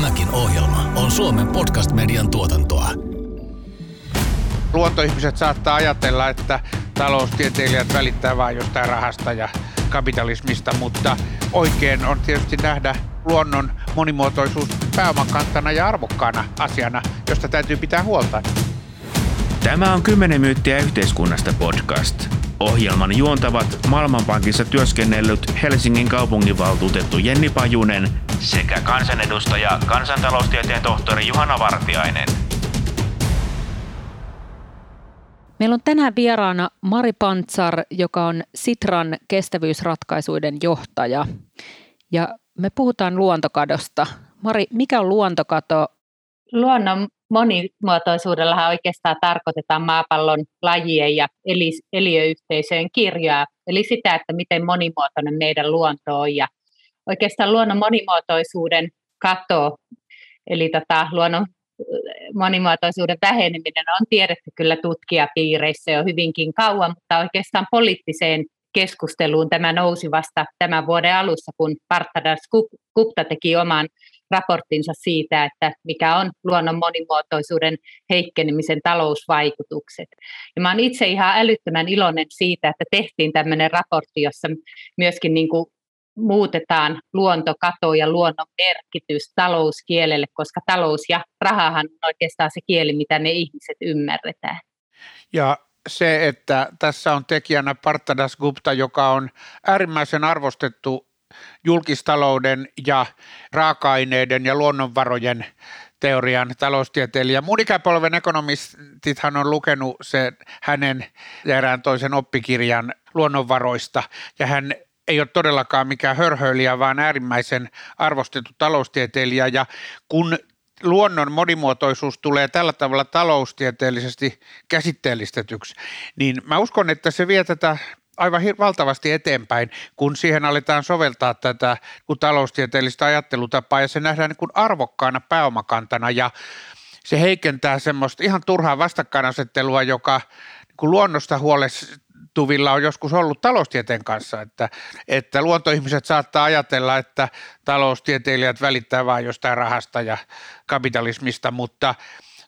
Tämäkin ohjelma on Suomen podcast-median tuotantoa. Luontoihmiset saattaa ajatella, että taloustieteilijät välittää vain jostain rahasta ja kapitalismista, mutta oikein on tietysti nähdä luonnon monimuotoisuus pääomakantana ja arvokkaana asiana, josta täytyy pitää huolta. Tämä on 10 myyttiä yhteiskunnasta podcast. Ohjelman juontavat Maailmanpankissa työskennellyt Helsingin kaupunginvaltuutettu Jenni Pajunen sekä kansanedustaja kansantaloustieteen tohtori Juhana Vartiainen. Meillä on tänään vieraana Mari Pantsar, joka on Sitran kestävyysratkaisuiden johtaja. Ja me puhutaan luontokadosta. Mari, mikä on luontokato? Luonnon monimuotoisuudella oikeastaan tarkoitetaan maapallon lajien ja eliöyhteisöjen kirjaa, eli sitä, että miten monimuotoinen meidän luonto on. Ja oikeastaan luonnon monimuotoisuuden kato, eli tota, luonnon monimuotoisuuden väheneminen on tiedetty kyllä tutkijapiireissä jo hyvinkin kauan, mutta oikeastaan poliittiseen keskusteluun tämä nousi vasta tämän vuoden alussa, kun Partadas Gupta teki oman raporttinsa siitä, että mikä on luonnon monimuotoisuuden heikkenemisen talousvaikutukset. Ja mä olen itse ihan älyttömän iloinen siitä, että tehtiin tämmöinen raportti, jossa myöskin niin kuin muutetaan luontokato ja luonnon merkitys talouskielelle, koska talous ja rahahan on oikeastaan se kieli, mitä me ihmiset ymmärretään. Ja se, että tässä on tekijänä Partadas Gupta, joka on äärimmäisen arvostettu julkistalouden ja raaka-aineiden ja luonnonvarojen teorian taloustieteilijä. Mun ikäpolven ekonomistithan on lukenut se hänen erään toisen oppikirjan luonnonvaroista, ja hän ei ole todellakaan mikään hörhöilijä, vaan äärimmäisen arvostettu taloustieteilijä, ja kun luonnon monimuotoisuus tulee tällä tavalla taloustieteellisesti käsitteellistetyksi, niin mä uskon, että se vie tätä aivan valtavasti eteenpäin, kun siihen aletaan soveltaa tätä kun taloustieteellistä ajattelutapaa ja se nähdään niin kuin arvokkaana pääomakantana. Ja se heikentää semmoista ihan turhaa vastakkainasettelua, joka niin kuin luonnosta huolestuvilla on joskus ollut taloustieteen kanssa, että, että luontoihmiset saattaa ajatella, että taloustieteilijät välittää vain jostain rahasta ja kapitalismista, mutta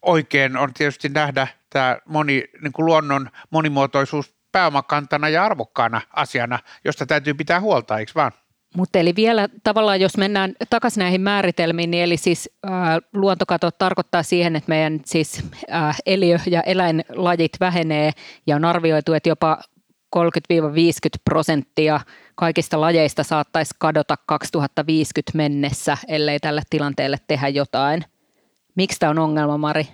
oikein on tietysti nähdä tämä moni, niin kuin luonnon monimuotoisuus pääomakantana ja arvokkaana asiana, josta täytyy pitää huolta, eikö vaan? Mutta eli vielä tavallaan, jos mennään takaisin näihin määritelmiin, niin eli siis äh, luontokato tarkoittaa siihen, että meidän siis äh, eliö- ja eläinlajit vähenee ja on arvioitu, että jopa 30-50 prosenttia kaikista lajeista saattaisi kadota 2050 mennessä, ellei tälle tilanteelle tehdä jotain. Miksi tämä on ongelma, Mari?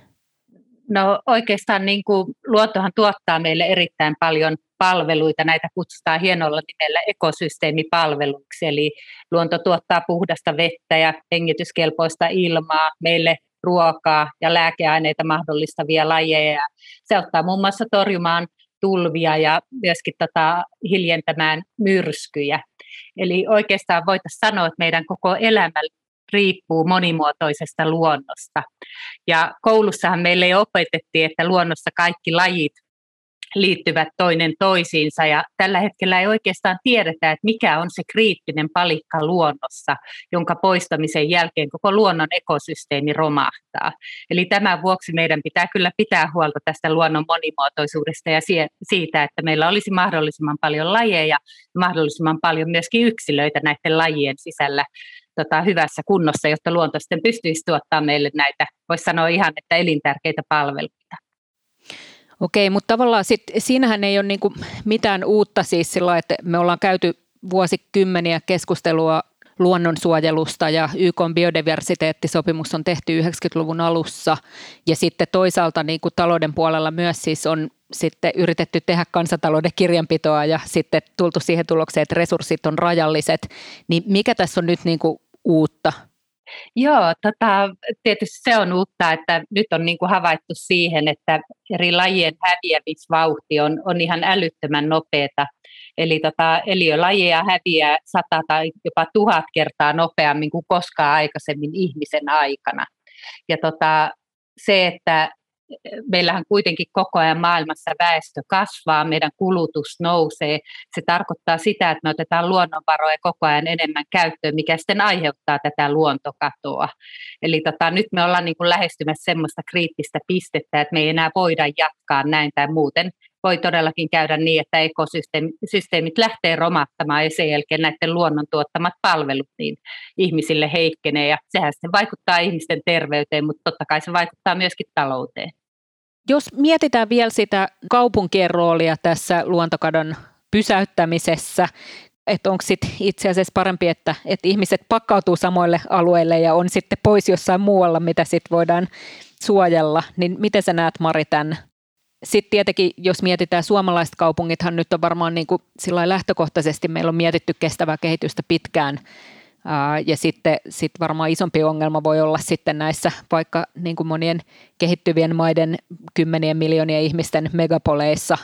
No oikeastaan niin kuin, luontohan tuottaa meille erittäin paljon palveluita. Näitä kutsutaan hienolla nimellä ekosysteemipalveluiksi. Eli luonto tuottaa puhdasta vettä ja hengityskelpoista ilmaa, meille ruokaa ja lääkeaineita mahdollistavia lajeja. Se auttaa muun muassa torjumaan tulvia ja myöskin tota, hiljentämään myrskyjä. Eli oikeastaan voitaisiin sanoa, että meidän koko elämä riippuu monimuotoisesta luonnosta. Ja koulussahan meille opetettiin, että luonnossa kaikki lajit liittyvät toinen toisiinsa ja tällä hetkellä ei oikeastaan tiedetä, että mikä on se kriittinen palikka luonnossa, jonka poistamisen jälkeen koko luonnon ekosysteemi romahtaa. Eli tämän vuoksi meidän pitää kyllä pitää huolta tästä luonnon monimuotoisuudesta ja siitä, että meillä olisi mahdollisimman paljon lajeja ja mahdollisimman paljon myöskin yksilöitä näiden lajien sisällä tota, hyvässä kunnossa, jotta luonto sitten pystyisi tuottaa meille näitä, voisi sanoa ihan, että elintärkeitä palveluita. Okei, mutta tavallaan sit, siinähän ei ole niinku mitään uutta siis sillä, että me ollaan käyty vuosikymmeniä keskustelua luonnonsuojelusta ja YK biodiversiteettisopimus on tehty 90-luvun alussa ja sitten toisaalta niin kuin talouden puolella myös siis on sitten yritetty tehdä kansantalouden kirjanpitoa ja sitten tultu siihen tulokseen, että resurssit on rajalliset, niin mikä tässä on nyt niin kuin uutta? Joo, tota, tietysti se on uutta, että nyt on niin kuin havaittu siihen, että eri lajien häviämisvauhti on, on ihan älyttömän nopeata. Eli tota, eliölajeja häviää sata tai jopa tuhat kertaa nopeammin kuin koskaan aikaisemmin ihmisen aikana. Ja tota, se, että meillähän kuitenkin koko ajan maailmassa väestö kasvaa, meidän kulutus nousee. Se tarkoittaa sitä, että me otetaan luonnonvaroja koko ajan enemmän käyttöön, mikä sitten aiheuttaa tätä luontokatoa. Eli tota, nyt me ollaan niin kuin lähestymässä semmoista kriittistä pistettä, että me ei enää voida jatkaa näin tai muuten voi todellakin käydä niin, että ekosysteemit lähtee romahtamaan ja sen jälkeen näiden luonnon tuottamat palvelut niin ihmisille heikkenee ja sehän sitten vaikuttaa ihmisten terveyteen, mutta totta kai se vaikuttaa myöskin talouteen. Jos mietitään vielä sitä kaupunkien roolia tässä luontokadon pysäyttämisessä, että onko sit itse asiassa parempi, että, että ihmiset pakkautuu samoille alueille ja on sitten pois jossain muualla, mitä sitten voidaan suojella, niin miten sä näet Mari tämän sitten tietenkin, jos mietitään suomalaiset kaupungithan nyt on varmaan niin kuin lähtökohtaisesti, meillä on mietitty kestävää kehitystä pitkään, ja sitten sit varmaan isompi ongelma voi olla sitten näissä vaikka niin kuin monien kehittyvien maiden kymmenien miljoonien ihmisten megapoleissa,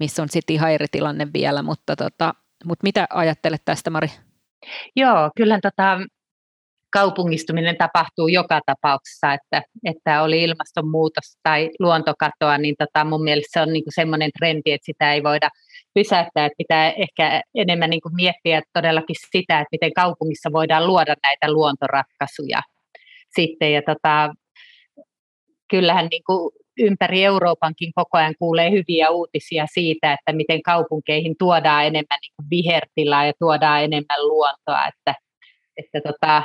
missä on sitten ihan eri tilanne vielä, mutta, tota, mutta mitä ajattelet tästä Mari? Joo, kyllä tota, kaupungistuminen tapahtuu joka tapauksessa, että, että oli ilmastonmuutos tai luontokatoa, niin tota mun mielestä se on niin semmoinen trendi, että sitä ei voida pysäyttää, että pitää ehkä enemmän niin miettiä todellakin sitä, että miten kaupungissa voidaan luoda näitä luontoratkaisuja sitten, ja tota, kyllähän niin kuin ympäri Euroopankin koko ajan kuulee hyviä uutisia siitä, että miten kaupunkeihin tuodaan enemmän niin vihertilaa ja tuodaan enemmän luontoa, että, että tota,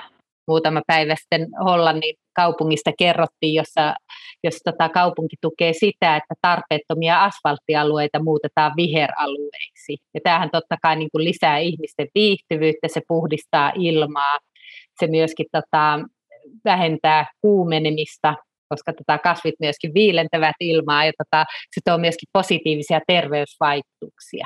muutama päivä sitten Hollannin kaupungista kerrottiin, jossa, jossa tota kaupunki tukee sitä, että tarpeettomia asfalttialueita muutetaan viheralueiksi. Ja tämähän totta kai niin kuin lisää ihmisten viihtyvyyttä, se puhdistaa ilmaa, se myöskin tota, vähentää kuumenemista, koska tota kasvit myöskin viilentävät ilmaa ja tota, se tuo myöskin positiivisia terveysvaikutuksia.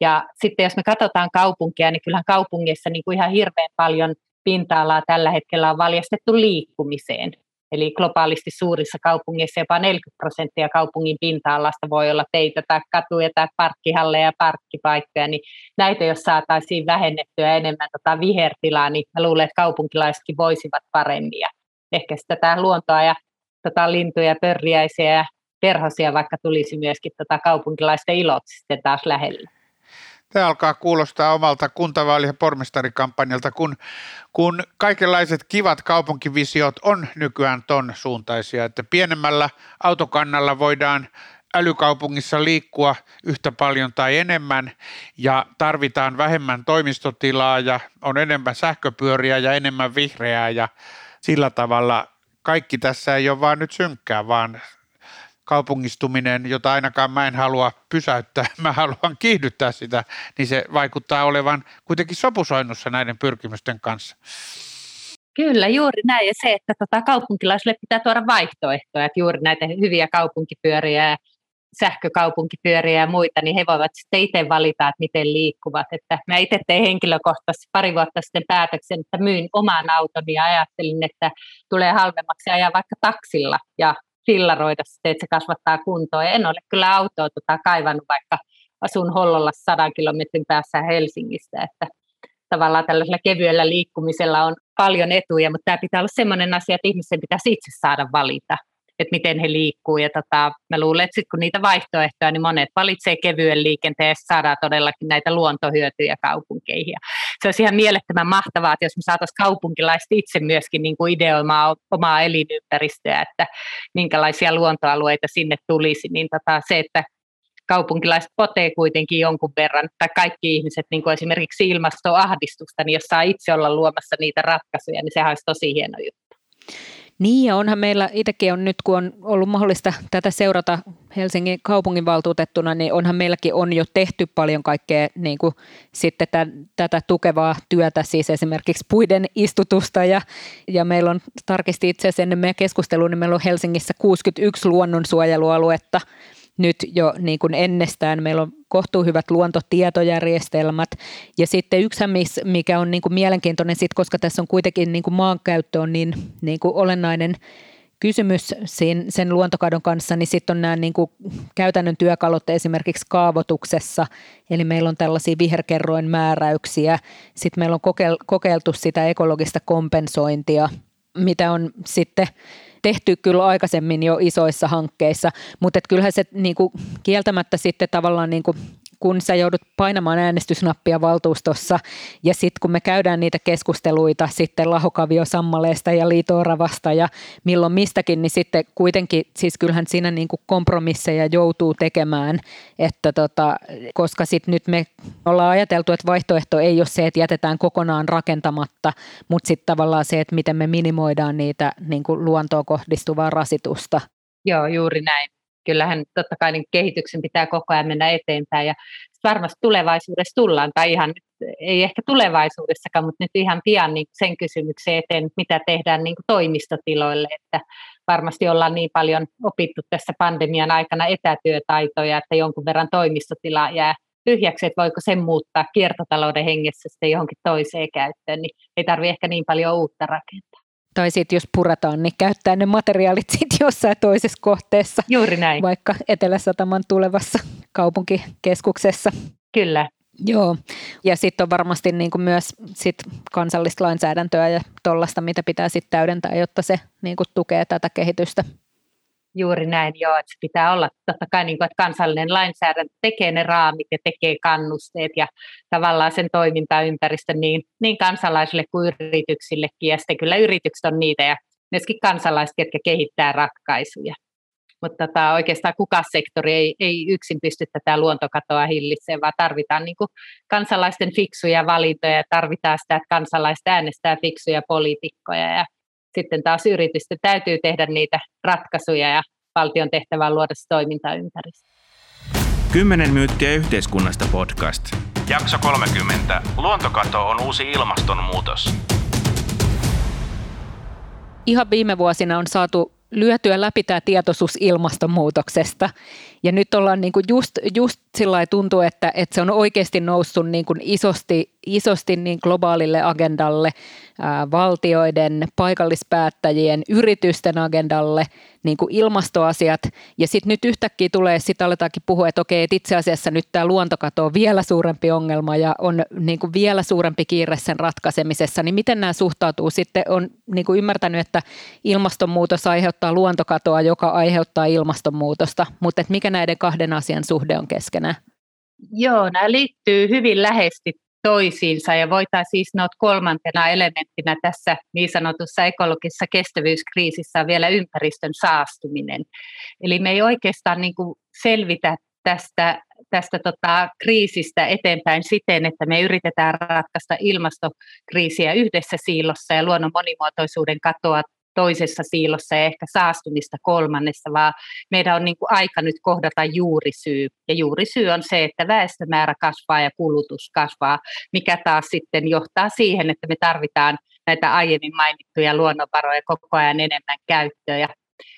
Ja sitten jos me katsotaan kaupunkia, niin kyllähän kaupungissa niin kuin ihan hirveän paljon pinta-alaa tällä hetkellä on valjastettu liikkumiseen. Eli globaalisti suurissa kaupungeissa jopa 40 prosenttia kaupungin pinta-alasta voi olla teitä tai katuja tai parkkihalleja ja parkkipaikkoja, niin näitä jos saataisiin vähennettyä enemmän tota vihertilaa, niin mä luulen, että kaupunkilaisetkin voisivat paremmin. Ja ehkä sitä tämä luontoa ja tota lintuja, pörriäisiä ja perhosia vaikka tulisi myöskin tota kaupunkilaisten iloksi sitten taas lähellä. Tämä alkaa kuulostaa omalta kuntavaali- ja pormestarikampanjalta, kun, kun kaikenlaiset kivat kaupunkivisiot on nykyään ton suuntaisia, että pienemmällä autokannalla voidaan älykaupungissa liikkua yhtä paljon tai enemmän ja tarvitaan vähemmän toimistotilaa ja on enemmän sähköpyöriä ja enemmän vihreää ja sillä tavalla kaikki tässä ei ole vaan nyt synkkää, vaan kaupungistuminen, jota ainakaan mä en halua pysäyttää, mä haluan kiihdyttää sitä, niin se vaikuttaa olevan kuitenkin sopusoinnussa näiden pyrkimysten kanssa. Kyllä, juuri näin. Ja se, että tota, kaupunkilaisille pitää tuoda vaihtoehtoja, että juuri näitä hyviä kaupunkipyöriä ja sähkökaupunkipyöriä ja muita, niin he voivat sitten itse valita, että miten liikkuvat. Että mä itse tein henkilökohtaisesti pari vuotta sitten päätöksen, että myyn oman autoni ja ajattelin, että tulee halvemmaksi ajaa vaikka taksilla ja fillaroida sitten, että se kasvattaa kuntoa. En ole kyllä autoa tota kaivannut, vaikka asun Hollolla sadan kilometrin päässä Helsingistä, että tavallaan tällaisella kevyellä liikkumisella on paljon etuja, mutta tämä pitää olla sellainen asia, että ihmisen pitäisi itse saada valita että miten he liikkuu. Ja tota, mä luulen, että sit kun niitä vaihtoehtoja, niin monet valitsee kevyen liikenteen ja saadaan todellakin näitä luontohyötyjä kaupunkeihin. Ja se olisi ihan mielettömän mahtavaa, että jos me saataisiin kaupunkilaiset itse myöskin niin kuin ideoimaan omaa elinympäristöä, että minkälaisia luontoalueita sinne tulisi, niin tota, se, että kaupunkilaiset potee kuitenkin jonkun verran, tai kaikki ihmiset, niin kuin esimerkiksi ilmastoahdistusta, niin jos saa itse olla luomassa niitä ratkaisuja, niin sehän olisi tosi hieno juttu. Niin ja onhan meillä itsekin on nyt, kun on ollut mahdollista tätä seurata Helsingin kaupunginvaltuutettuna, niin onhan meilläkin on jo tehty paljon kaikkea niin kuin sitten tämän, tätä tukevaa työtä, siis esimerkiksi puiden istutusta ja, ja meillä on tarkisti itse asiassa ennen meidän keskustelua, niin meillä on Helsingissä 61 luonnonsuojelualuetta, nyt jo niin kuin ennestään. Meillä on kohtuu hyvät luontotietojärjestelmät. Ja sitten yksi, mikä on niin kuin mielenkiintoinen, sit, koska tässä on kuitenkin niin kuin maankäyttö on niin, niin kuin olennainen kysymys sen, sen luontokadon kanssa, niin sitten on nämä niin kuin käytännön työkalut esimerkiksi kaavoituksessa, eli meillä on tällaisia viherkerroin määräyksiä, sitten meillä on kokeiltu sitä ekologista kompensointia mitä on sitten tehty kyllä aikaisemmin jo isoissa hankkeissa, mutta kyllähän se niin kuin, kieltämättä sitten tavallaan niin kuin, kun sä joudut painamaan äänestysnappia valtuustossa ja sitten kun me käydään niitä keskusteluita sitten lahokavio sammaleesta ja liitooravasta ja milloin mistäkin, niin sitten kuitenkin, siis kyllähän siinä niin kuin kompromisseja joutuu tekemään, että tota, koska sitten nyt me ollaan ajateltu, että vaihtoehto ei ole se, että jätetään kokonaan rakentamatta, mutta sitten tavallaan se, että miten me minimoidaan niitä niin kuin luontoon kohdistuvaa rasitusta. Joo, juuri näin kyllähän totta kai niin kehityksen pitää koko ajan mennä eteenpäin ja varmasti tulevaisuudessa tullaan, tai ihan ei ehkä tulevaisuudessakaan, mutta nyt ihan pian niin sen kysymyksen eteen, mitä tehdään niin kuin toimistotiloille, että varmasti ollaan niin paljon opittu tässä pandemian aikana etätyötaitoja, että jonkun verran toimistotila jää tyhjäksi, että voiko sen muuttaa kiertotalouden hengessä sitten johonkin toiseen käyttöön, niin ei tarvitse ehkä niin paljon uutta rakentaa tai sitten jos purataan, niin käyttää ne materiaalit sitten jossain toisessa kohteessa. Juuri näin. Vaikka Etelä-Sataman tulevassa kaupunkikeskuksessa. Kyllä. Joo, ja sitten on varmasti niin kuin myös sit kansallista lainsäädäntöä ja tuollaista, mitä pitää sitten täydentää, jotta se niin kuin tukee tätä kehitystä. Juuri näin, joo, että se pitää olla totta kai, niin kuin, että kansallinen lainsäädäntö tekee ne raamit ja tekee kannusteet ja tavallaan sen toimintaympäristön niin, niin kansalaisille kuin yrityksillekin. Ja sitten kyllä yritykset on niitä ja myöskin kansalaiset, jotka kehittää ratkaisuja. Mutta tota, oikeastaan kuka sektori ei, ei yksin pysty tätä luontokatoa hillitsemään, vaan tarvitaan niin kuin kansalaisten fiksuja valintoja ja tarvitaan sitä, että kansalaiset äänestää fiksuja poliitikkoja ja sitten taas yritysten täytyy tehdä niitä ratkaisuja ja valtion tehtävä on luoda se toimintaympäristö. 10 myyttiä yhteiskunnasta podcast. Jakso 30. Luontokato on uusi ilmastonmuutos. Ihan viime vuosina on saatu lyötyä läpi tämä tietoisuus ilmastonmuutoksesta. Ja nyt ollaan niin kuin just, just sillä tuntuu, että, että se on oikeasti noussut niin kuin isosti, isosti niin globaalille agendalle – valtioiden, paikallispäättäjien, yritysten agendalle niin kuin ilmastoasiat. Ja sitten nyt yhtäkkiä tulee, sitten aletaankin puhua, että okei, että itse asiassa nyt tämä luontokato on vielä suurempi ongelma ja on niin kuin vielä suurempi kiire sen ratkaisemisessa. Niin miten nämä suhtautuu? Sitten on niin kuin ymmärtänyt, että ilmastonmuutos aiheuttaa luontokatoa, joka aiheuttaa ilmastonmuutosta. Mutta että mikä näiden kahden asian suhde on keskenään? Joo, nämä liittyy hyvin läheisesti toisiinsa ja voitaisiin siis noita kolmantena elementtinä tässä niin sanotussa ekologisessa kestävyyskriisissä vielä ympäristön saastuminen. Eli me ei oikeastaan niin kuin selvitä tästä, tästä tota kriisistä eteenpäin siten, että me yritetään ratkaista ilmastokriisiä yhdessä siilossa ja luonnon monimuotoisuuden katoa toisessa siilossa ja ehkä saastumista kolmannessa, vaan meidän on niin kuin aika nyt kohdata juurisyy. Ja juurisyy on se, että väestömäärä kasvaa ja kulutus kasvaa, mikä taas sitten johtaa siihen, että me tarvitaan näitä aiemmin mainittuja luonnonvaroja koko ajan enemmän käyttöön. Ja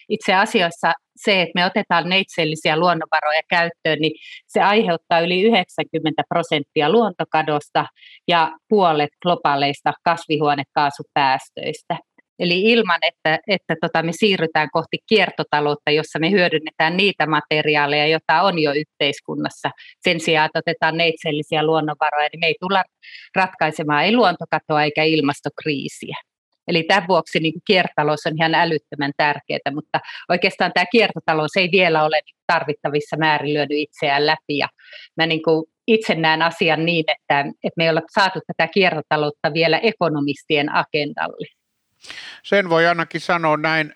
itse asiassa se, että me otetaan neitsellisiä luonnonvaroja käyttöön, niin se aiheuttaa yli 90 prosenttia luontokadosta ja puolet globaaleista kasvihuonekaasupäästöistä. Eli ilman, että, että tota me siirrytään kohti kiertotaloutta, jossa me hyödynnetään niitä materiaaleja, joita on jo yhteiskunnassa. Sen sijaan, että otetaan neitsellisiä luonnonvaroja, niin me ei tulla ratkaisemaan ei luontokatoa eikä ilmastokriisiä. Eli tämän vuoksi niin kiertotalous on ihan älyttömän tärkeää, mutta oikeastaan tämä kiertotalous ei vielä ole tarvittavissa määrin lyönyt itseään läpi. Ja mä niin kuin itse näen asian niin, että, että me ei olla saatu tätä kiertotaloutta vielä ekonomistien agendalle. Sen voi ainakin sanoa näin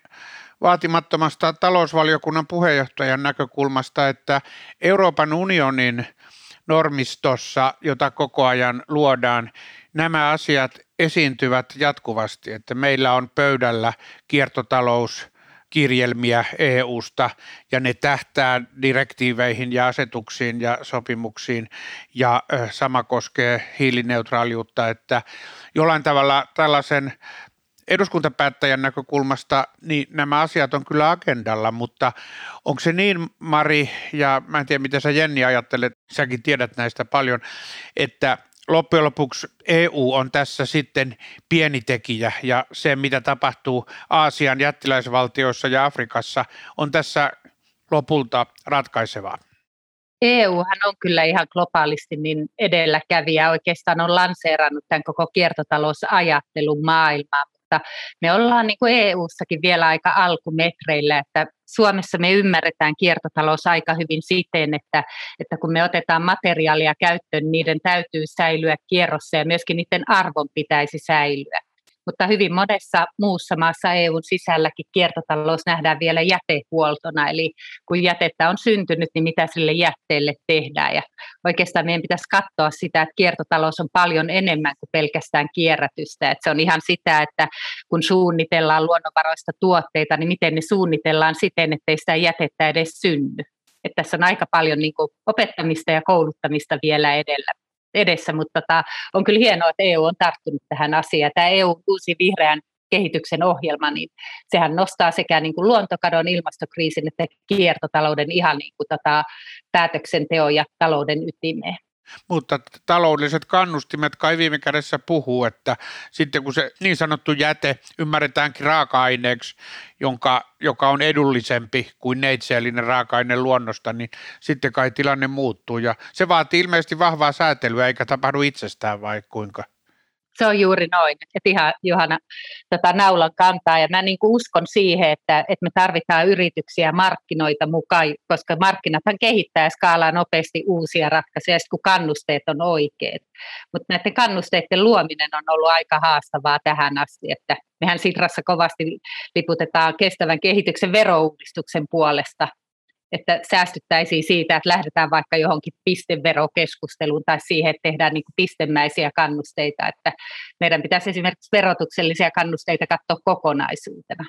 vaatimattomasta talousvaliokunnan puheenjohtajan näkökulmasta, että Euroopan unionin normistossa, jota koko ajan luodaan, nämä asiat esiintyvät jatkuvasti, että meillä on pöydällä kiertotalous, kirjelmiä EUsta ja ne tähtää direktiiveihin ja asetuksiin ja sopimuksiin. Ja sama koskee hiilineutraaliutta, että jollain tavalla tällaisen eduskuntapäättäjän näkökulmasta niin nämä asiat on kyllä agendalla, mutta onko se niin, Mari, ja mä en tiedä, mitä sä Jenni ajattelet, säkin tiedät näistä paljon, että loppujen lopuksi EU on tässä sitten pieni tekijä ja se, mitä tapahtuu Aasian jättiläisvaltioissa ja Afrikassa, on tässä lopulta ratkaisevaa. EUhan on kyllä ihan globaalisti niin edelläkävijä, oikeastaan on lanseerannut tämän koko kiertotalousajattelun maailmaa, mutta me ollaan niin kuin EU-sakin vielä aika alkumetreillä, että Suomessa me ymmärretään kiertotalous aika hyvin siten, että, että kun me otetaan materiaalia käyttöön, niiden täytyy säilyä kierrossa ja myöskin niiden arvon pitäisi säilyä mutta hyvin monessa muussa maassa EUn sisälläkin kiertotalous nähdään vielä jätehuoltona, eli kun jätettä on syntynyt, niin mitä sille jätteelle tehdään. Ja oikeastaan meidän pitäisi katsoa sitä, että kiertotalous on paljon enemmän kuin pelkästään kierrätystä. Että se on ihan sitä, että kun suunnitellaan luonnonvaroista tuotteita, niin miten ne suunnitellaan siten, ettei sitä jätettä edes synny. Että tässä on aika paljon niin opettamista ja kouluttamista vielä edellä edessä, mutta tota, on kyllä hienoa, että EU on tarttunut tähän asiaan. Tämä EU uusi vihreän kehityksen ohjelma, niin sehän nostaa sekä niin kuin luontokadon, ilmastokriisin että kiertotalouden ihan niin kuin tota päätöksenteon ja talouden ytimeen. Mutta taloudelliset kannustimet kai viime kädessä puhuu, että sitten kun se niin sanottu jäte ymmärretäänkin raaka-aineeksi, jonka, joka on edullisempi kuin neitseellinen raaka-aine luonnosta, niin sitten kai tilanne muuttuu. Ja se vaatii ilmeisesti vahvaa säätelyä, eikä tapahdu itsestään vai kuinka? Se on juuri noin, että ihan Johanna tota, naulan kantaa ja mä niin kuin uskon siihen, että, että me tarvitaan yrityksiä markkinoita mukaan, koska markkinathan kehittää ja skaalaa nopeasti uusia ratkaisuja, kun kannusteet on oikeat. Mutta näiden kannusteiden luominen on ollut aika haastavaa tähän asti, että mehän Sitrassa kovasti liputetaan kestävän kehityksen verouudistuksen puolesta, että säästyttäisiin siitä, että lähdetään vaikka johonkin pisteverokeskusteluun tai siihen, että tehdään niin pistemäisiä kannusteita, että meidän pitäisi esimerkiksi verotuksellisia kannusteita katsoa kokonaisuutena.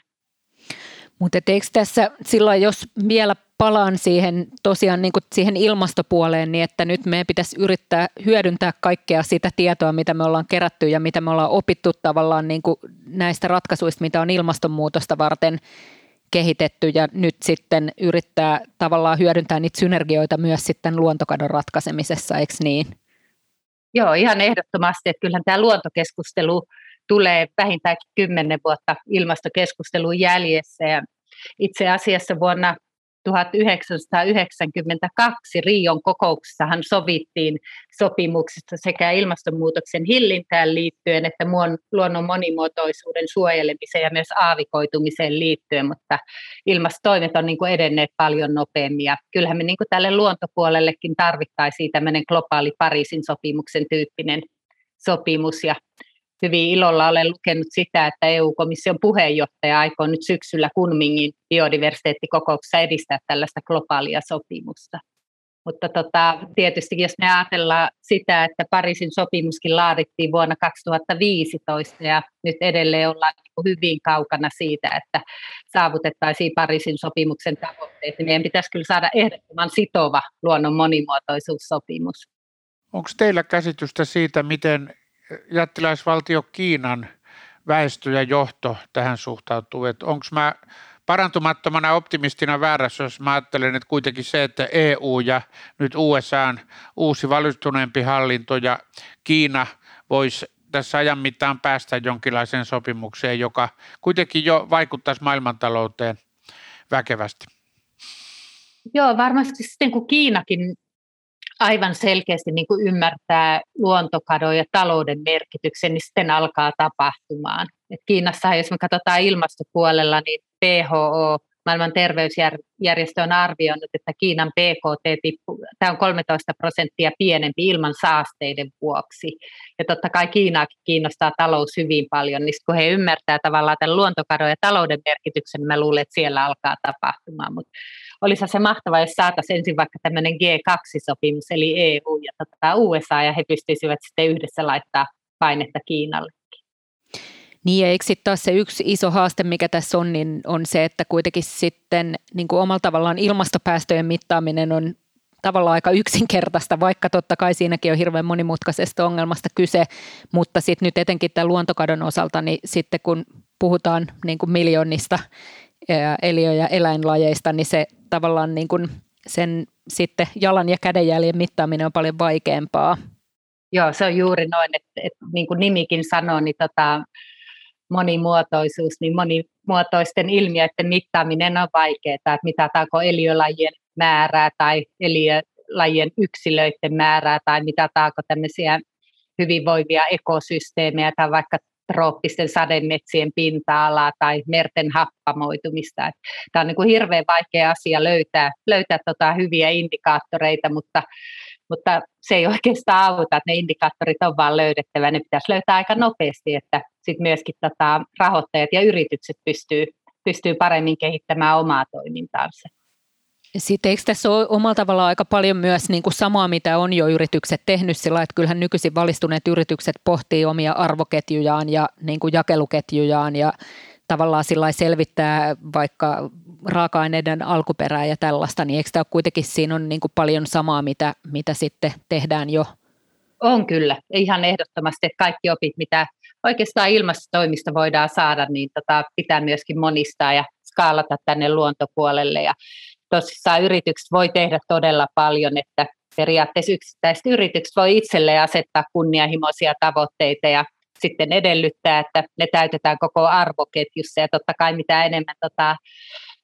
Mutta eikö tässä silloin, jos vielä palaan siihen tosiaan niin kuin siihen ilmastopuoleen, niin että nyt meidän pitäisi yrittää hyödyntää kaikkea sitä tietoa, mitä me ollaan kerätty ja mitä me ollaan opittu tavallaan niin kuin näistä ratkaisuista, mitä on ilmastonmuutosta varten kehitetty ja nyt sitten yrittää tavallaan hyödyntää niitä synergioita myös sitten luontokadon ratkaisemisessa, eikö niin? Joo, ihan ehdottomasti, että kyllähän tämä luontokeskustelu tulee vähintäänkin kymmenen vuotta ilmastokeskustelun jäljessä ja itse asiassa vuonna 1992 Rion kokouksessahan sovittiin sopimuksista sekä ilmastonmuutoksen hillintään liittyen että luonnon monimuotoisuuden suojelemiseen ja myös aavikoitumiseen liittyen, mutta ilmastotoimet on niin kuin edenneet paljon nopeammin. Ja kyllähän me niin kuin tälle luontopuolellekin tarvittaisiin tämmöinen globaali Pariisin sopimuksen tyyppinen sopimus. Ja hyvin ilolla olen lukenut sitä, että EU-komission puheenjohtaja aikoo nyt syksyllä Kunmingin biodiversiteettikokouksessa edistää tällaista globaalia sopimusta. Mutta tota, tietysti jos me ajatellaan sitä, että Pariisin sopimuskin laadittiin vuonna 2015 ja nyt edelleen ollaan niin hyvin kaukana siitä, että saavutettaisiin Pariisin sopimuksen tavoitteet, niin meidän pitäisi kyllä saada ehdottoman sitova luonnon monimuotoisuussopimus. Onko teillä käsitystä siitä, miten jättiläisvaltio Kiinan väestö ja johto tähän suhtautuu? Onko mä parantumattomana optimistina väärässä, jos mä ajattelen, että kuitenkin se, että EU ja nyt USAn uusi valistuneempi hallinto ja Kiina voisi tässä ajan mittaan päästä jonkinlaiseen sopimukseen, joka kuitenkin jo vaikuttaisi maailmantalouteen väkevästi. Joo, varmasti sitten kun Kiinakin aivan selkeästi niin kuin ymmärtää luontokadon ja talouden merkityksen, niin sitten alkaa tapahtumaan. Et Kiinassa, jos me katsotaan ilmastopuolella, niin WHO, maailman terveysjärjestö on arvioinut, että Kiinan BKT tippuu, tämä on 13 prosenttia pienempi ilman saasteiden vuoksi. Ja totta kai Kiinaakin kiinnostaa talous hyvin paljon, niin kun he ymmärtää tavallaan tämän luontokadon ja talouden merkityksen, niin mä luulen, että siellä alkaa tapahtumaan. Mutta olisi se mahtavaa, jos saataisiin ensin vaikka tämmöinen G2-sopimus, eli EU ja tota USA, ja he pystyisivät sitten yhdessä laittaa painetta Kiinalle. Niin ja eikö sitten taas se yksi iso haaste, mikä tässä on, niin on se, että kuitenkin sitten niin kuin omalla tavallaan ilmastopäästöjen mittaaminen on tavallaan aika yksinkertaista, vaikka totta kai siinäkin on hirveän monimutkaisesta ongelmasta kyse, mutta sitten nyt etenkin tämän luontokadon osalta, niin sitten kun puhutaan niin kuin miljoonista eliö- ja eläinlajeista, niin se tavallaan niin kuin sen sitten jalan ja kädenjäljen mittaaminen on paljon vaikeampaa. Joo, se on juuri noin, että, että niin kuin nimikin sanoo, niin tota, monimuotoisuus, niin monimuotoisten ilmiöiden mittaaminen on vaikeaa, että mitataanko eliölajien määrää tai eliölajien yksilöiden määrää tai mitataanko tämmöisiä hyvinvoivia ekosysteemejä tai vaikka trooppisten sademetsien pinta-alaa tai merten happamoitumista. Tämä on niin kuin hirveän vaikea asia löytää, löytää tota hyviä indikaattoreita, mutta, mutta se ei oikeastaan auta, että ne indikaattorit on vaan löydettävä. Ne pitäisi löytää aika nopeasti, että sitten myöskin tota rahoittajat ja yritykset pystyy, pystyy paremmin kehittämään omaa toimintaansa. Sitten eikö tässä ole omalla tavallaan aika paljon myös niin kuin samaa, mitä on jo yritykset tehnyt sillä, että kyllähän nykyisin valistuneet yritykset pohtii omia arvoketjujaan ja niin kuin jakeluketjujaan ja tavallaan sillä selvittää vaikka raaka-aineiden alkuperää ja tällaista, niin eikö tämä kuitenkin siinä on niin kuin paljon samaa, mitä, mitä sitten tehdään jo? On kyllä, ihan ehdottomasti, että kaikki opit, mitä oikeastaan ilmastotoimista voidaan saada, niin tota, pitää myöskin monistaa ja skaalata tänne luontopuolelle. Ja tosissaan yritykset voi tehdä todella paljon, että periaatteessa yksittäiset yritykset voi itselleen asettaa kunnianhimoisia tavoitteita ja sitten edellyttää, että ne täytetään koko arvoketjussa. Ja totta kai mitä enemmän tota,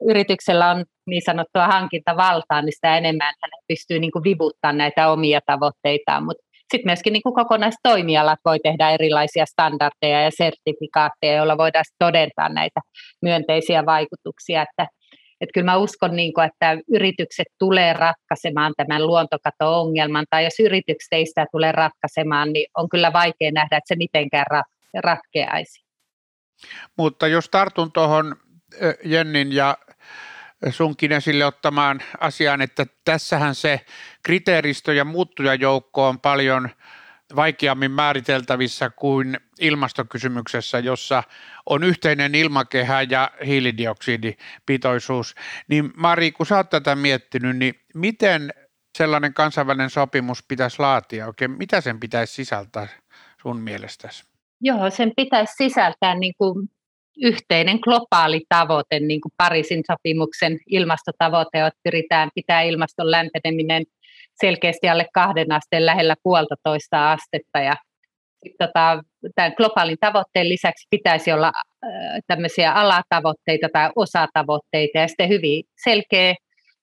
yrityksellä on niin sanottua hankintavaltaa, niin sitä enemmän hän pystyy niin kuin vivuttamaan näitä omia tavoitteitaan, mutta sitten myöskin niin kuin kokonaistoimialat voi tehdä erilaisia standardeja ja sertifikaatteja, joilla voidaan todentaa näitä myönteisiä vaikutuksia, että että kyllä mä uskon, niin kuin, että yritykset tulee ratkaisemaan tämän luontokato-ongelman, tai jos yritykset ei sitä tule ratkaisemaan, niin on kyllä vaikea nähdä, että se mitenkään ratkeaisi. Mutta jos tartun tuohon Jennin ja sunkin esille ottamaan asiaan, että tässähän se kriteeristö ja muuttujajoukko on paljon – vaikeammin määriteltävissä kuin ilmastokysymyksessä, jossa on yhteinen ilmakehä ja hiilidioksidipitoisuus. Niin Mari, kun sä oot tätä miettinyt, niin miten sellainen kansainvälinen sopimus pitäisi laatia oikein? Mitä sen pitäisi sisältää sun mielestäsi? Joo, sen pitäisi sisältää niin kuin yhteinen globaali tavoite, niin kuin Pariisin sopimuksen ilmastotavoite, että pyritään pitää ilmaston lämpeneminen – selkeästi alle kahden asteen lähellä puolitoista astetta ja tota, tämän globaalin tavoitteen lisäksi pitäisi olla tämmöisiä alatavoitteita tai osatavoitteita ja sitten hyvin selkeä,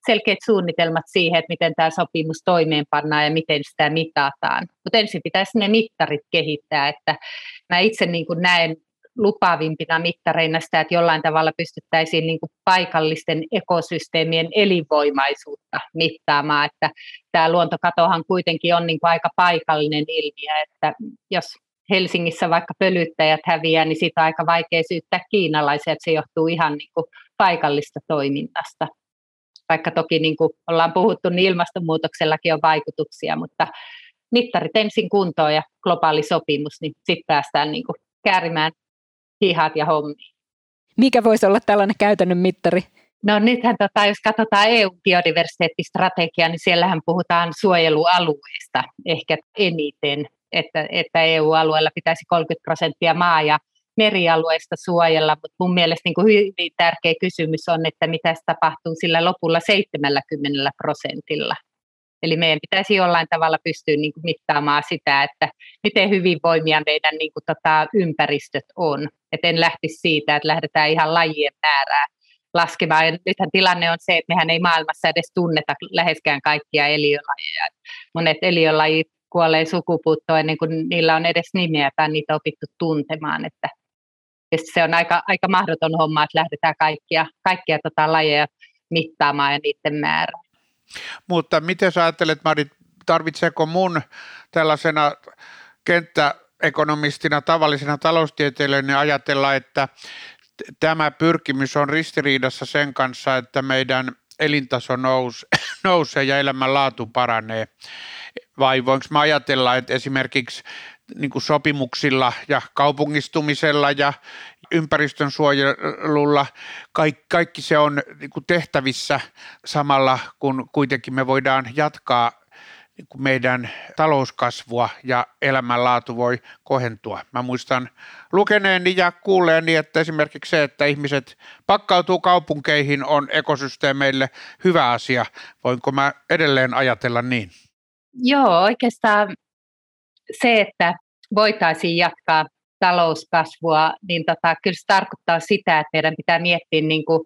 selkeät suunnitelmat siihen, että miten tämä sopimus toimeenpannaan ja miten sitä mitataan. Mutta ensin pitäisi ne mittarit kehittää, että mä itse niin kuin näen lupaavimpina mittareina sitä, että jollain tavalla pystyttäisiin niin kuin paikallisten ekosysteemien elinvoimaisuutta mittaamaan, että tämä luontokatohan kuitenkin on niin kuin aika paikallinen ilmiö, että jos Helsingissä vaikka pölyttäjät häviää, niin siitä on aika vaikea syyttää kiinalaisia, että se johtuu ihan niin kuin paikallista toiminnasta. Vaikka toki niin kuin ollaan puhuttu, niin ilmastonmuutoksellakin on vaikutuksia, mutta mittarit ensin kuntoon ja globaali sopimus, niin sitten päästään niin kuin käärimään hihat ja hommi. Mikä voisi olla tällainen käytännön mittari? No nythän, tota, jos katsotaan EU-biodiversiteettistrategiaa, niin siellähän puhutaan suojelualueista ehkä eniten, että, että EU-alueella pitäisi 30 prosenttia maa- ja merialueista suojella, mutta mun mielestä niin kuin hyvin tärkeä kysymys on, että mitä tapahtuu sillä lopulla 70 prosentilla. Eli meidän pitäisi jollain tavalla pystyä niin kuin mittaamaan sitä, että miten hyvinvoimia meidän niin kuin, tota, ympäristöt on. Et en lähtisi siitä, että lähdetään ihan lajien määrää laskemaan. Ja nythän tilanne on se, että mehän ei maailmassa edes tunneta läheskään kaikkia eliölajeja. Monet eliölajit kuolee sukupuuttoon ennen kuin niillä on edes nimeä tai niitä opittu tuntemaan. Että se on aika, aika mahdoton homma, että lähdetään kaikkia, kaikkia tota lajeja mittaamaan ja niiden määrää. Mutta miten sä ajattelet, Mari, tarvitseeko mun tällaisena kenttäekonomistina, tavallisena taloustieteilijänä ajatella, että tämä pyrkimys on ristiriidassa sen kanssa, että meidän elintaso nous, nousee ja elämänlaatu paranee. Vai voinko mä ajatella, että esimerkiksi niin kuin sopimuksilla ja kaupungistumisella ja ympäristön suojelulla, kaikki, kaikki se on niin kuin tehtävissä samalla, kun kuitenkin me voidaan jatkaa niin kuin meidän talouskasvua ja elämänlaatu voi kohentua. Mä muistan lukeneeni ja kuulleeni, että esimerkiksi se, että ihmiset pakkautuu kaupunkeihin on ekosysteemeille hyvä asia. Voinko mä edelleen ajatella niin? Joo, oikeastaan se, että voitaisiin jatkaa talouskasvua, niin tota, kyllä se tarkoittaa sitä, että meidän pitää miettiä niin kuin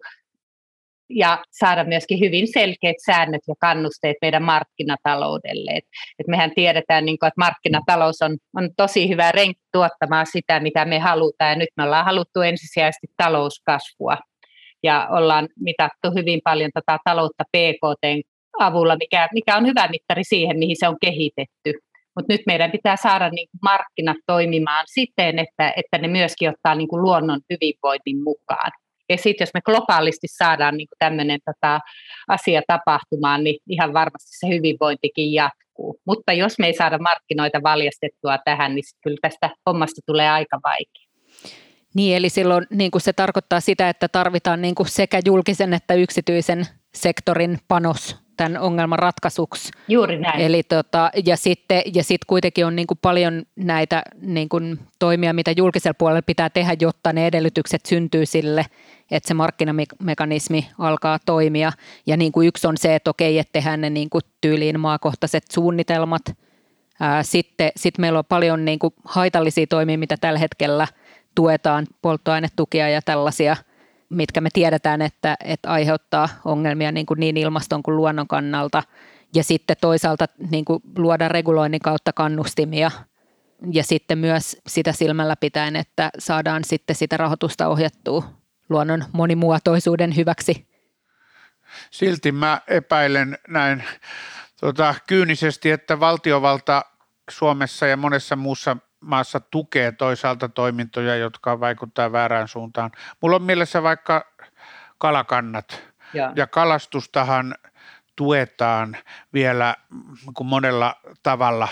ja saada myöskin hyvin selkeät säännöt ja kannusteet meidän markkinataloudelle. Et, et mehän tiedetään, niin kuin, että markkinatalous on, on tosi hyvä renki tuottamaan sitä, mitä me halutaan, ja nyt me ollaan haluttu ensisijaisesti talouskasvua, ja ollaan mitattu hyvin paljon tätä taloutta PKT avulla, mikä, mikä on hyvä mittari siihen, mihin se on kehitetty. Mutta nyt meidän pitää saada niin kuin markkinat toimimaan siten, että, että ne myöskin ottaa niin kuin luonnon hyvinvoinnin mukaan. Ja sitten jos me globaalisti saadaan niin tämmöinen tota asia tapahtumaan, niin ihan varmasti se hyvinvointikin jatkuu. Mutta jos me ei saada markkinoita valjastettua tähän, niin kyllä tästä hommasta tulee aika vaikea. Niin, eli silloin niin kuin se tarkoittaa sitä, että tarvitaan niin kuin sekä julkisen että yksityisen sektorin panos tämän ongelman ratkaisuksi. Juuri näin. Eli tota, ja sitten ja sit kuitenkin on niin kuin paljon näitä niin kuin toimia, mitä julkisella puolella pitää tehdä, jotta ne edellytykset syntyy sille, että se markkinamekanismi alkaa toimia. Ja niin kuin yksi on se, että okei, että tehdään ne niin kuin tyyliin maakohtaiset suunnitelmat. Ää, sitten sit meillä on paljon niin kuin haitallisia toimia, mitä tällä hetkellä tuetaan, polttoainetukia ja tällaisia – mitkä me tiedetään, että, että aiheuttaa ongelmia niin, kuin niin ilmaston kuin luonnon kannalta. Ja sitten toisaalta niin kuin luoda reguloinnin kautta kannustimia ja sitten myös sitä silmällä pitäen, että saadaan sitten sitä rahoitusta ohjattua luonnon monimuotoisuuden hyväksi. Silti mä epäilen näin tota, kyynisesti, että valtiovalta Suomessa ja monessa muussa maassa tukee toisaalta toimintoja, jotka vaikuttaa väärään suuntaan. Mulla on mielessä vaikka kalakannat ja, ja kalastustahan tuetaan vielä kuin monella tavalla,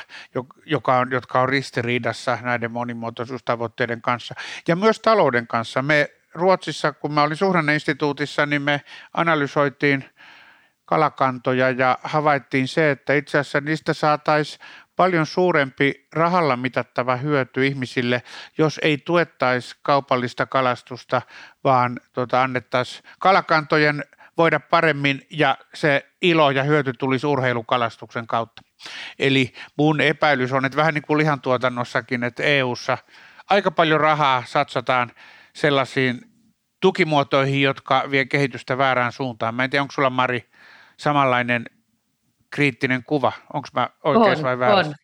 joka on, jotka on ristiriidassa näiden monimuotoisuustavoitteiden kanssa ja myös talouden kanssa. Me Ruotsissa, kun mä olin suhdanneinstituutissa, niin me analysoitiin kalakantoja ja havaittiin se, että itse asiassa niistä saataisiin paljon suurempi rahalla mitattava hyöty ihmisille, jos ei tuettaisi kaupallista kalastusta, vaan tuota, annettaisiin kalakantojen voida paremmin ja se ilo ja hyöty tulisi urheilukalastuksen kautta. Eli mun epäilys on, että vähän niin kuin lihantuotannossakin, että EU:ssa aika paljon rahaa satsataan sellaisiin tukimuotoihin, jotka vie kehitystä väärään suuntaan. Mä en tiedä, onko sulla Mari samanlainen kriittinen kuva. Onko mä oikeassa vai väärässä? On.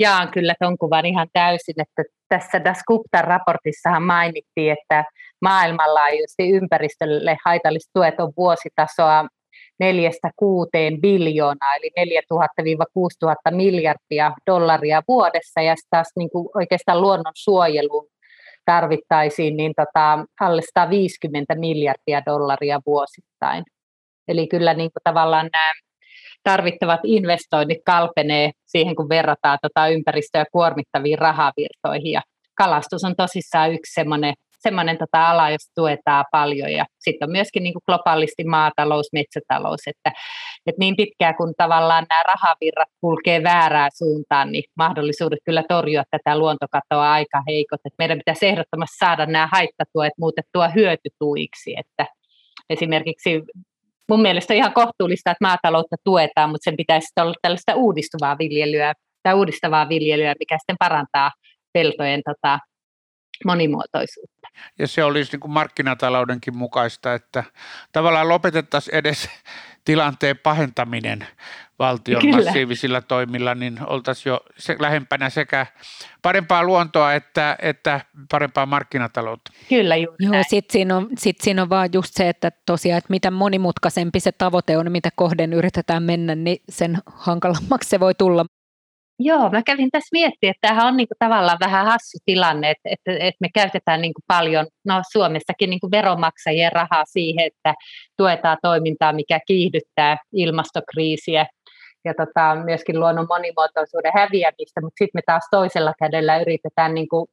Jaan kyllä tuon kuvan ihan täysin, että tässä Dasguptan raportissahan mainittiin, että maailmanlaajuisesti ympäristölle haitalliset tuet on vuositasoa neljästä kuuteen biljoonaa, eli 4000-6000 miljardia dollaria vuodessa, ja taas niin kuin oikeastaan luonnonsuojeluun tarvittaisiin niin tota, alle 150 miljardia dollaria vuosittain. Eli kyllä niin kuin tavallaan nämä tarvittavat investoinnit kalpenee siihen, kun verrataan tota ympäristöä kuormittaviin rahavirtoihin. Ja kalastus on tosissaan yksi semmoinen semmoinen tota ala, josta tuetaan paljon. Ja sitten on myöskin niin globaalisti maatalous, metsätalous, että, että niin pitkään kun tavallaan nämä rahavirrat kulkee väärään suuntaan, niin mahdollisuudet kyllä torjua tätä luontokatoa aika heikot. Että meidän pitäisi ehdottomasti saada nämä haittatuet muutettua hyötytuiksi, että esimerkiksi mun mielestä on ihan kohtuullista, että maataloutta tuetaan, mutta sen pitäisi olla tällaista uudistuvaa viljelyä tai uudistavaa viljelyä, mikä sitten parantaa peltojen tota, monimuotoisuutta. Ja se olisi niin kuin markkinataloudenkin mukaista, että tavallaan lopetettaisiin edes tilanteen pahentaminen valtion Kyllä. massiivisilla toimilla, niin oltaisiin jo se, lähempänä sekä parempaa luontoa että, että parempaa markkinataloutta. Kyllä, juuri Joo, sitten siinä, on, sit siinä on vaan just se, että tosiaan, että mitä monimutkaisempi se tavoite on, mitä kohden yritetään mennä, niin sen hankalammaksi se voi tulla. Joo, mä kävin tässä miettimään, että tämähän on niinku tavallaan vähän hassu tilanne, että, että, että me käytetään niinku paljon, no Suomessakin niinku veronmaksajien rahaa siihen, että tuetaan toimintaa, mikä kiihdyttää ilmastokriisiä ja tota, myöskin luonnon monimuotoisuuden häviämistä, mutta sitten me taas toisella kädellä yritetään niinku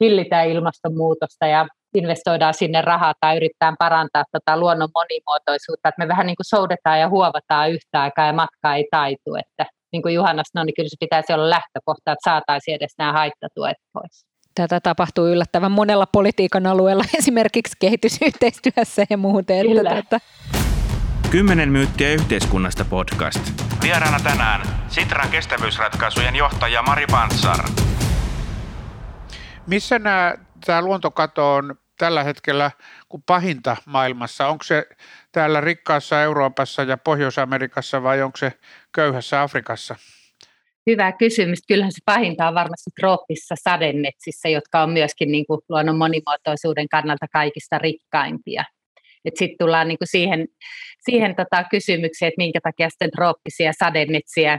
hillitä ilmastonmuutosta ja investoidaan sinne rahaa tai yritetään parantaa tota luonnon monimuotoisuutta, että me vähän niin kuin soudetaan ja huovataan yhtä aikaa ja matka ei taitu, että niin kuin Juhana sanoi, niin kyllä se pitäisi olla lähtökohta, että saataisiin edes nämä haittatuet pois. Tätä tapahtuu yllättävän monella politiikan alueella, esimerkiksi kehitysyhteistyössä ja muuten. Kyllä. Että tätä... Kymmenen myyttiä yhteiskunnasta podcast. Vieraana tänään Sitran kestävyysratkaisujen johtaja Mari Pantsar. Missä nämä, tämä luontokato on tällä hetkellä kuin pahinta maailmassa? Onko se täällä rikkaassa Euroopassa ja Pohjois-Amerikassa vai onko se köyhässä Afrikassa? Hyvä kysymys. Kyllähän se pahinta on varmasti trooppisissa sademetsissä, jotka on myöskin niin kuin luonnon monimuotoisuuden kannalta kaikista rikkaimpia. Sitten tullaan niin siihen, siihen tota kysymykseen, että minkä takia sitten trooppisia sademetsiä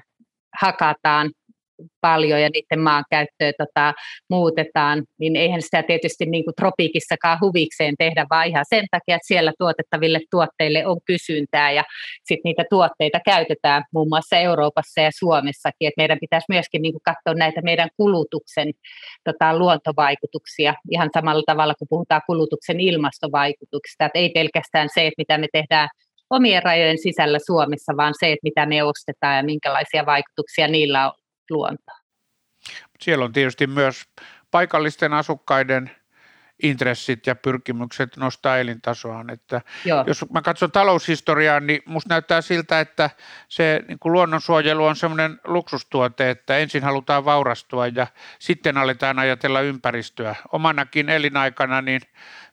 hakataan paljon ja niiden maankäyttöä tota, muutetaan, niin eihän sitä tietysti niin kuin tropiikissakaan huvikseen tehdä, vaan ihan sen takia, että siellä tuotettaville tuotteille on kysyntää ja sitten niitä tuotteita käytetään muun muassa Euroopassa ja Suomessakin, että meidän pitäisi myöskin niin kuin katsoa näitä meidän kulutuksen tota, luontovaikutuksia ihan samalla tavalla kuin puhutaan kulutuksen ilmastovaikutuksista, että ei pelkästään se, että mitä me tehdään omien rajojen sisällä Suomessa, vaan se, että mitä me ostetaan ja minkälaisia vaikutuksia niillä on luontoa. Siellä on tietysti myös paikallisten asukkaiden intressit ja pyrkimykset nostaa elintasoaan. Että jos mä katson taloushistoriaa, niin musta näyttää siltä, että se niin kuin luonnonsuojelu on semmoinen luksustuote, että ensin halutaan vaurastua ja sitten aletaan ajatella ympäristöä. Omanakin elinaikana niin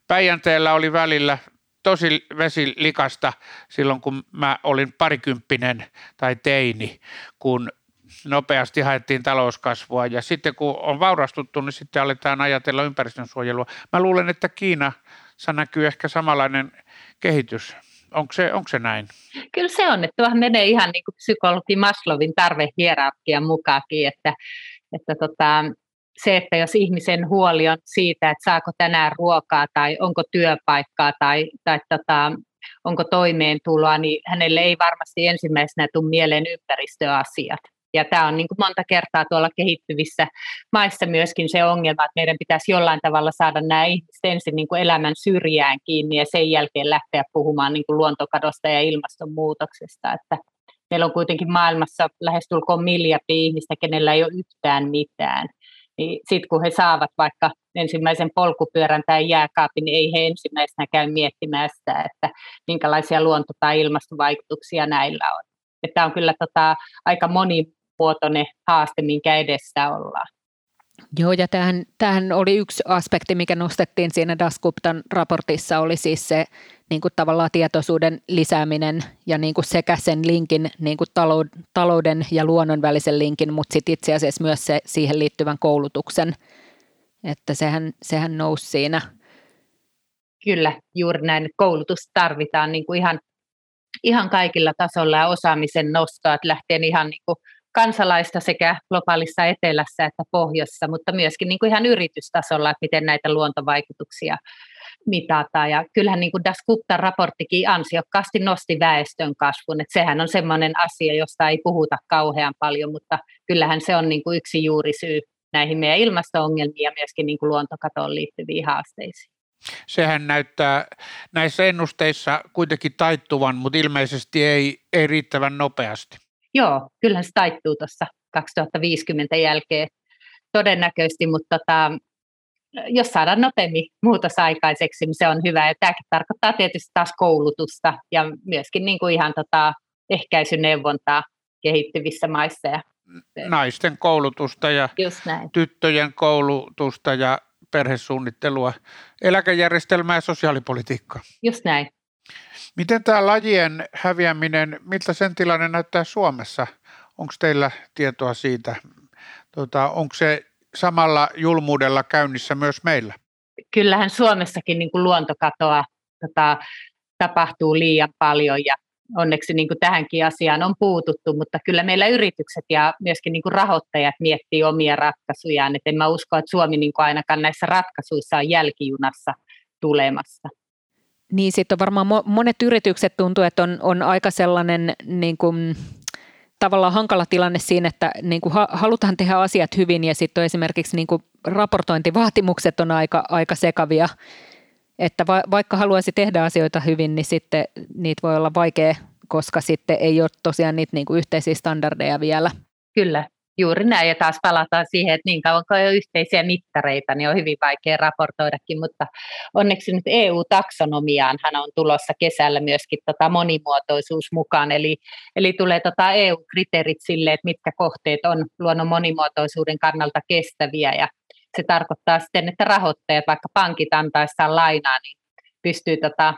Päijänteellä oli välillä tosi vesilikasta silloin, kun mä olin parikymppinen tai teini, kun nopeasti haettiin talouskasvua ja sitten kun on vaurastuttu, niin sitten aletaan ajatella ympäristönsuojelua. Mä luulen, että Kiinassa näkyy ehkä samanlainen kehitys. Onko se, onko se näin? Kyllä se on, että tuohan menee ihan niin kuin psykologi Maslovin tarvehierarkian mukaankin, että, että tota, se, että jos ihmisen huoli on siitä, että saako tänään ruokaa tai onko työpaikkaa tai, tai tota, onko toimeentuloa, niin hänelle ei varmasti ensimmäisenä tule mieleen ympäristöasiat. Ja tämä on niin kuin monta kertaa tuolla kehittyvissä maissa myöskin se ongelma, että meidän pitäisi jollain tavalla saada nämä ihmiset ensin niin kuin elämän syrjään kiinni ja sen jälkeen lähteä puhumaan niin kuin luontokadosta ja ilmastonmuutoksesta. Että meillä on kuitenkin maailmassa lähestulkoon miljardi ihmistä, kenellä ei ole yhtään mitään. Niin sitten kun he saavat vaikka ensimmäisen polkupyörän tai jääkaapin, niin ei he ensimmäisenä käy miettimään sitä, että minkälaisia luonto- tai ilmastovaikutuksia näillä on. Tämä on kyllä tota, aika moni, monimuotoinen haaste, minkä edessä ollaan. Joo, ja tämähän, tämähän oli yksi aspekti, mikä nostettiin siinä Dasguptan raportissa, oli siis se niin kuin tavallaan tietoisuuden lisääminen ja niin kuin sekä sen linkin, niin kuin talouden ja luonnon välisen linkin, mutta sitten itse asiassa myös se siihen liittyvän koulutuksen, että sehän, sehän nousi siinä. Kyllä, juuri näin, koulutus tarvitaan niin kuin ihan, ihan kaikilla tasolla ja osaamisen nostoa, että lähtee ihan niin kuin kansalaista sekä globaalissa etelässä että pohjoissa, mutta myöskin niin kuin ihan yritystasolla, että miten näitä luontovaikutuksia mitataan. Ja kyllähän niin kuin Das Guptan raporttikin ansiokkaasti nosti väestön kasvun, että sehän on sellainen asia, josta ei puhuta kauhean paljon, mutta kyllähän se on niin kuin yksi juurisyy näihin meidän ilmasto-ongelmiin ja myöskin niin kuin luontokatoon liittyviin haasteisiin. Sehän näyttää näissä ennusteissa kuitenkin taittuvan, mutta ilmeisesti ei, ei riittävän nopeasti. Joo, kyllähän se taittuu tuossa 2050 jälkeen todennäköisesti, mutta tota, jos saadaan nopeammin muutos aikaiseksi, niin se on hyvä. Ja tämäkin tarkoittaa tietysti taas koulutusta ja myöskin niin kuin ihan tota ehkäisyneuvontaa kehittyvissä maissa. Ja Naisten koulutusta ja tyttöjen koulutusta ja perhesuunnittelua, eläkejärjestelmää ja sosiaalipolitiikkaa. Just näin. Miten tämä lajien häviäminen, miltä sen tilanne näyttää Suomessa? Onko teillä tietoa siitä? Tota, onko se samalla julmuudella käynnissä myös meillä? Kyllähän Suomessakin niin kuin luontokatoa tota, tapahtuu liian paljon ja onneksi niin kuin tähänkin asiaan on puututtu, mutta kyllä meillä yritykset ja myöskin niin kuin rahoittajat miettii omia ratkaisujaan. Et en mä usko, että Suomi niin kuin ainakaan näissä ratkaisuissa on jälkijunassa tulemassa. Niin sitten on varmaan monet yritykset tuntuu, että on, on aika sellainen niin kuin, tavallaan hankala tilanne siinä, että niin kuin halutaan tehdä asiat hyvin ja sitten esimerkiksi niin kuin raportointivaatimukset on aika, aika sekavia, että va, vaikka haluaisi tehdä asioita hyvin, niin sitten niitä voi olla vaikea, koska sitten ei ole tosiaan niitä niin kuin yhteisiä standardeja vielä. Kyllä, Juuri näin, ja taas palataan siihen, että niin kauan kuin ole yhteisiä mittareita, niin on hyvin vaikea raportoidakin, mutta onneksi nyt EU-taksonomiaan hän on tulossa kesällä myöskin tota monimuotoisuus mukaan, eli, eli tulee tota EU-kriteerit sille, että mitkä kohteet on luonnon monimuotoisuuden kannalta kestäviä, ja se tarkoittaa sitten, että rahoittajat, vaikka pankit antaessaan lainaa, niin pystyy tota,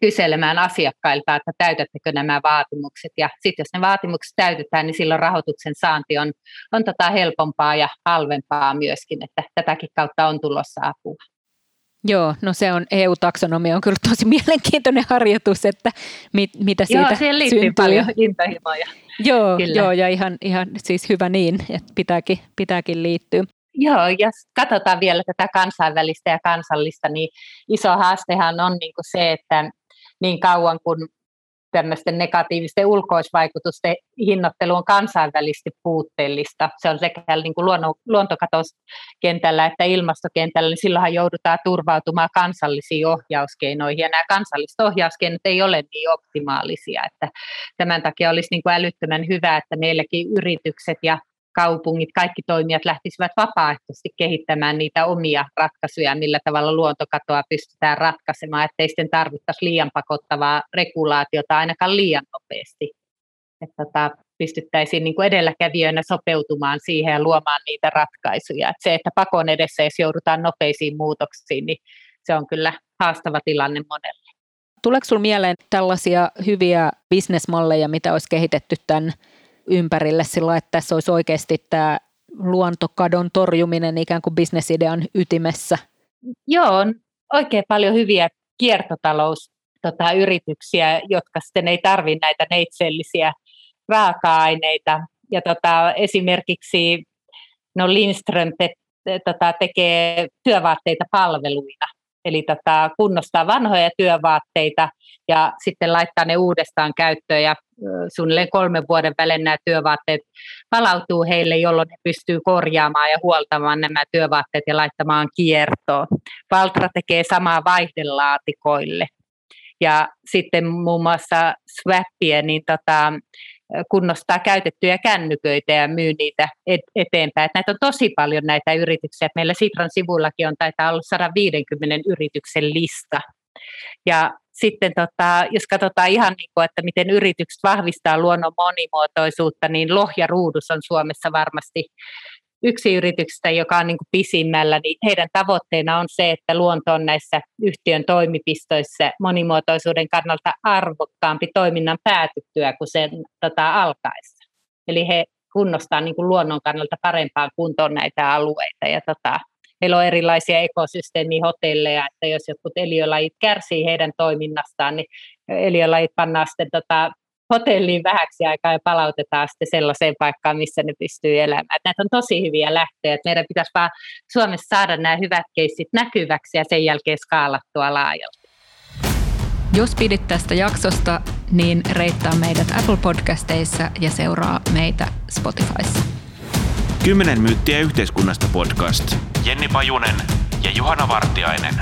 kyselemään asiakkailta, että täytättekö nämä vaatimukset. Ja sitten jos ne vaatimukset täytetään, niin silloin rahoituksen saanti on, on tota helpompaa ja halvempaa myöskin, että tätäkin kautta on tulossa apua. Joo, no se on EU-taksonomia on kyllä tosi mielenkiintoinen harjoitus, että mit, mitä siitä Joo, siihen liittyy syntyy. paljon intohimoja. Joo, joo, ja ihan, ihan siis hyvä niin, että pitääkin, pitääkin liittyä. Joo, ja katsotaan vielä tätä kansainvälistä ja kansallista, niin iso haastehan on niin kuin se, että niin kauan kuin tämmöisten negatiivisten ulkoisvaikutusten hinnoittelu on kansainvälisesti puutteellista. Se on sekä niin kuin luontokatoskentällä että ilmastokentällä, niin silloinhan joudutaan turvautumaan kansallisiin ohjauskeinoihin, ja nämä kansalliset ohjauskeinot ei ole niin optimaalisia, että tämän takia olisi niin kuin älyttömän hyvä, että meilläkin yritykset ja kaupungit, kaikki toimijat lähtisivät vapaaehtoisesti kehittämään niitä omia ratkaisuja, millä tavalla luontokatoa pystytään ratkaisemaan, ettei sitten tarvittaisi liian pakottavaa regulaatiota ainakaan liian nopeasti. Että tota, pystyttäisiin niin kuin edelläkävijöinä sopeutumaan siihen ja luomaan niitä ratkaisuja. Että se, että pakon edessä, jos joudutaan nopeisiin muutoksiin, niin se on kyllä haastava tilanne monelle. Tuleeko sinulla mieleen tällaisia hyviä bisnesmalleja, mitä olisi kehitetty tämän ympärille sillä, että tässä olisi oikeasti tämä luontokadon torjuminen ikään kuin bisnesidean ytimessä? Joo, on oikein paljon hyviä kiertotalous tota, yrityksiä, jotka sitten ei tarvitse näitä neitsellisiä raaka-aineita. Ja tota, esimerkiksi no Lindström te, te, tota, tekee työvaatteita palveluina. Eli tota, kunnostaa vanhoja työvaatteita ja sitten laittaa ne uudestaan käyttöön ja suunnilleen kolmen vuoden välein nämä työvaatteet palautuu heille, jolloin he pystyvät korjaamaan ja huoltamaan nämä työvaatteet ja laittamaan kiertoon. Valtra tekee samaa vaihdelaatikoille. Ja sitten muun muassa Swappia, niin tota, kunnostaa käytettyjä kännyköitä ja myy niitä eteenpäin. Et näitä on tosi paljon näitä yrityksiä. Meillä Sitran sivuillakin on taitaa olla 150 yrityksen lista. Ja sitten tota, jos katsotaan ihan niin kuin, että miten yritykset vahvistaa luonnon monimuotoisuutta, niin Lohja Ruudus on Suomessa varmasti yksi yrityksistä, joka on niin kuin pisimmällä, niin heidän tavoitteena on se, että luonto on näissä yhtiön toimipistoissa monimuotoisuuden kannalta arvokkaampi toiminnan päätyttyä kuin sen tota, alkaessa. Eli he kunnostaa niin kuin luonnon kannalta parempaan kuntoon näitä alueita. Ja tota, Meillä on erilaisia ekosysteemihotelleja, että jos jotkut eliölajit kärsii heidän toiminnastaan, niin eliölajit pannaan sitten tota hotelliin vähäksi aikaa ja palautetaan sitten sellaiseen paikkaan, missä ne pystyy elämään. Näitä on tosi hyviä lähteä. Meidän pitäisi vaan Suomessa saada nämä hyvät keissit näkyväksi ja sen jälkeen skaalattua laajalti. Jos pidit tästä jaksosta, niin reittaa meidät Apple Podcasteissa ja seuraa meitä Spotifyssa. Kymmenen myyttiä yhteiskunnasta podcast. Jenni Pajunen ja Juhana Vartiainen.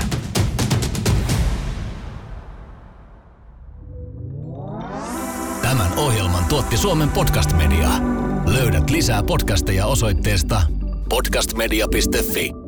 Tämän ohjelman tuotti Suomen Podcast Media. Löydät lisää podcasteja osoitteesta podcastmedia.fi.